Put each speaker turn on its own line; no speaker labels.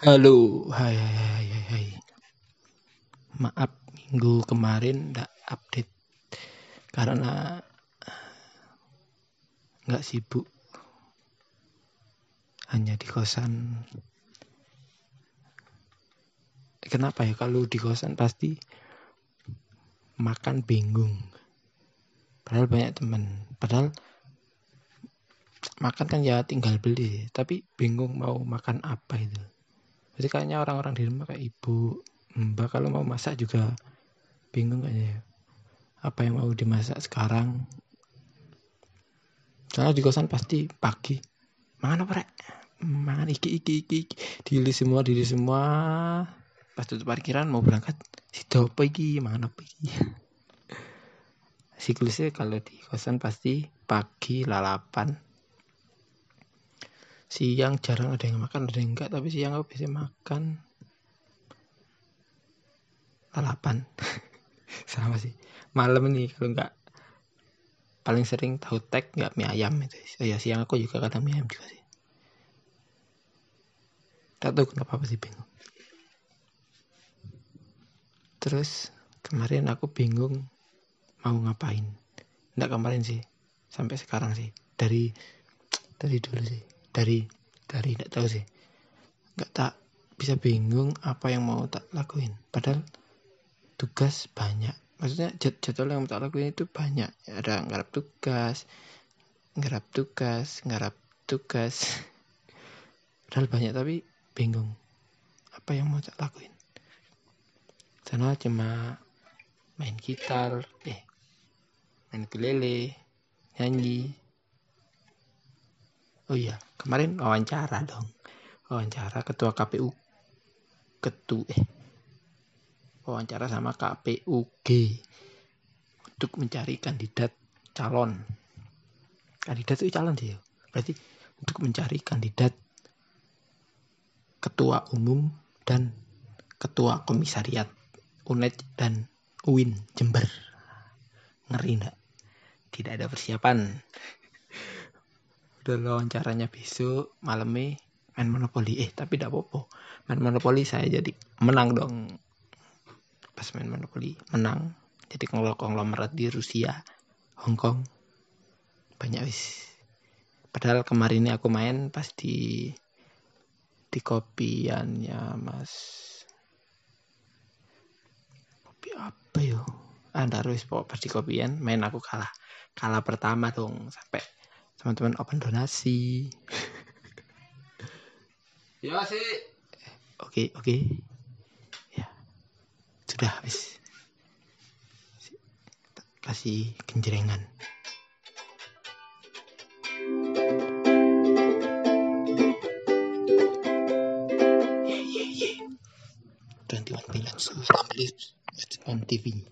Halo, hai hai hai hai. Maaf minggu kemarin nggak update karena nggak sibuk. Hanya di kosan. Kenapa ya kalau di kosan pasti makan bingung. Padahal banyak teman. Padahal makan kan ya tinggal beli, tapi bingung mau makan apa itu. Jadi kayaknya orang-orang di rumah kayak ibu, mbak kalau mau masak juga bingung kayaknya. Apa yang mau dimasak sekarang? Soalnya di kosan pasti pagi. Mangan apa rek? Iki iki iki. Dili semua, dili semua. Pas tutup parkiran mau berangkat. Si apa iki? Mangan apa? Siklusnya kalau di kosan pasti pagi lalapan siang jarang ada yang makan ada yang enggak tapi siang aku bisa makan. Lalapan sama sih. Malam ini kalau enggak paling sering tahu tek enggak mie ayam itu oh ya siang aku juga kadang mie ayam juga sih. Tak tahu kenapa sih bingung. Terus kemarin aku bingung mau ngapain. Enggak kemarin sih sampai sekarang sih. Dari dari dulu sih dari dari tidak tahu sih. Nggak tak bisa bingung apa yang mau tak lakuin. Padahal tugas banyak. Maksudnya jadwal yang tak lakuin itu banyak. Ada ngarap tugas ngarap tugas ngarap tugas. Padahal banyak tapi bingung apa yang mau tak lakuin. Sana cuma main gitar eh main kelele nyanyi oh iya kemarin wawancara dong. Wawancara ketua KPU ketua eh wawancara sama KPUG untuk mencari kandidat calon. Kandidat itu calon sih ya. Berarti untuk mencari kandidat ketua umum dan ketua komisariat UNED dan UIN Jember. Ngeri enggak tidak ada persiapan udah wawancaranya besok malamnya main monopoli eh tapi tidak apa main monopoli saya jadi menang dong. Pas main monopoli menang. Jadi konglomerat di Rusia Hong Kong. Banyak wis. Padahal kemarin ini aku main pas di di kopiannya mas. Kopi apa yo? Anda harus pas di kopian main aku kalah. Kalah pertama dong sampai teman-teman open donasi.
Ya sih
oke oke. Ya sudah habis. Kasih kenjerengan yeah yeah yeah 21 minutes on TV